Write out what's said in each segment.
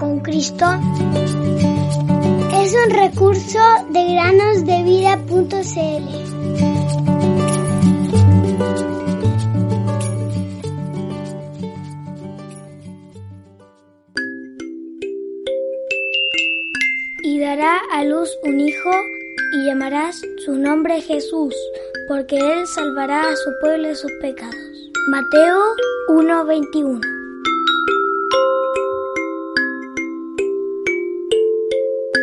con Cristo es un recurso de granosdevida.cl. Y dará a luz un hijo y llamarás su nombre Jesús, porque él salvará a su pueblo de sus pecados. Mateo 1:21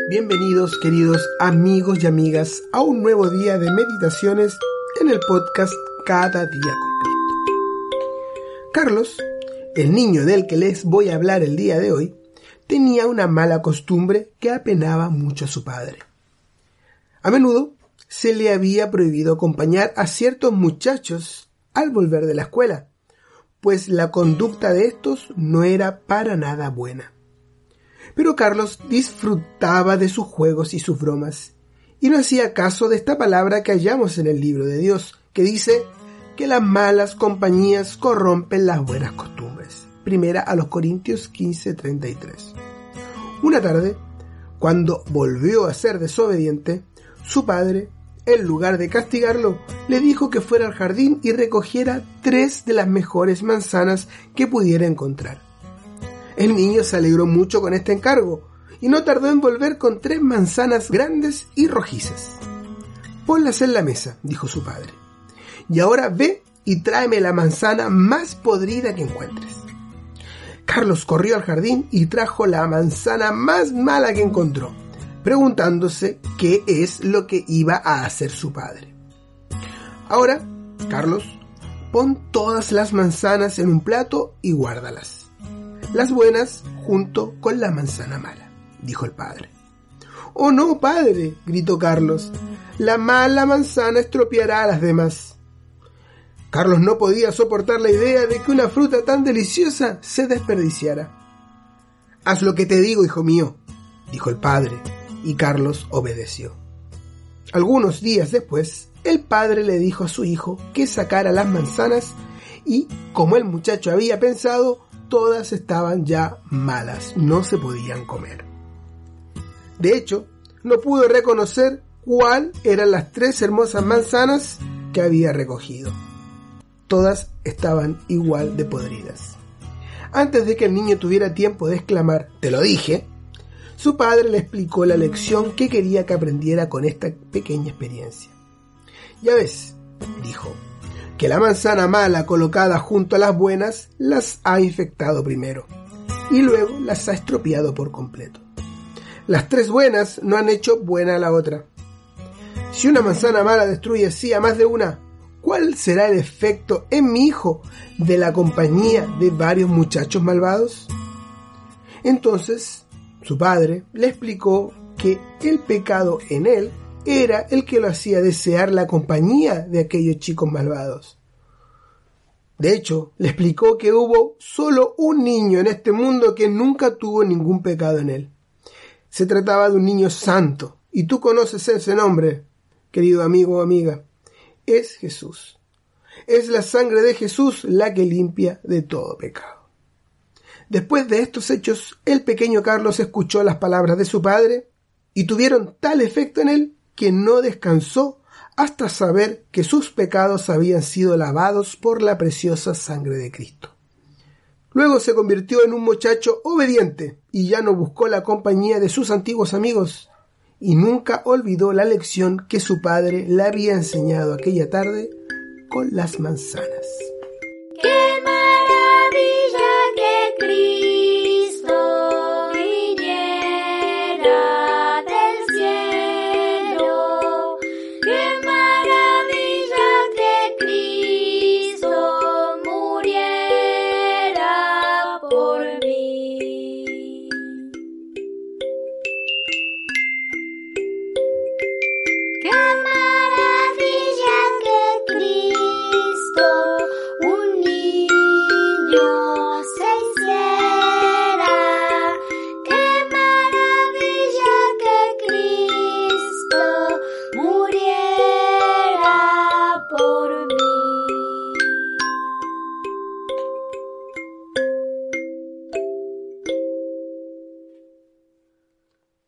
Bienvenidos queridos amigos y amigas a un nuevo día de meditaciones en el podcast Cada día Cristo. Carlos, el niño del que les voy a hablar el día de hoy, tenía una mala costumbre que apenaba mucho a su padre. A menudo se le había prohibido acompañar a ciertos muchachos al volver de la escuela, pues la conducta de estos no era para nada buena. Pero Carlos disfrutaba de sus juegos y sus bromas, y no hacía caso de esta palabra que hallamos en el libro de Dios, que dice que las malas compañías corrompen las buenas costumbres. Primera a los Corintios 15:33. Una tarde, cuando volvió a ser desobediente, su padre, en lugar de castigarlo, le dijo que fuera al jardín y recogiera tres de las mejores manzanas que pudiera encontrar. El niño se alegró mucho con este encargo y no tardó en volver con tres manzanas grandes y rojizas. Ponlas en la mesa, dijo su padre. Y ahora ve y tráeme la manzana más podrida que encuentres. Carlos corrió al jardín y trajo la manzana más mala que encontró, preguntándose qué es lo que iba a hacer su padre. Ahora, Carlos, pon todas las manzanas en un plato y guárdalas las buenas junto con la manzana mala, dijo el padre. Oh no, padre, gritó Carlos, la mala manzana estropeará a las demás. Carlos no podía soportar la idea de que una fruta tan deliciosa se desperdiciara. Haz lo que te digo, hijo mío, dijo el padre, y Carlos obedeció. Algunos días después, el padre le dijo a su hijo que sacara las manzanas y, como el muchacho había pensado, todas estaban ya malas, no se podían comer. De hecho, no pudo reconocer cuál eran las tres hermosas manzanas que había recogido. Todas estaban igual de podridas. Antes de que el niño tuviera tiempo de exclamar, te lo dije, su padre le explicó la lección que quería que aprendiera con esta pequeña experiencia. Ya ves, dijo, que la manzana mala colocada junto a las buenas las ha infectado primero y luego las ha estropeado por completo. Las tres buenas no han hecho buena a la otra. Si una manzana mala destruye así a más de una, ¿cuál será el efecto en mi hijo de la compañía de varios muchachos malvados? Entonces, su padre le explicó que el pecado en él era el que lo hacía desear la compañía de aquellos chicos malvados. De hecho, le explicó que hubo solo un niño en este mundo que nunca tuvo ningún pecado en él. Se trataba de un niño santo, y tú conoces ese nombre, querido amigo o amiga. Es Jesús. Es la sangre de Jesús la que limpia de todo pecado. Después de estos hechos, el pequeño Carlos escuchó las palabras de su padre y tuvieron tal efecto en él que no descansó hasta saber que sus pecados habían sido lavados por la preciosa sangre de Cristo. Luego se convirtió en un muchacho obediente y ya no buscó la compañía de sus antiguos amigos, y nunca olvidó la lección que su padre le había enseñado aquella tarde con las manzanas. ¡Qué maravilla que Cristo! 뽀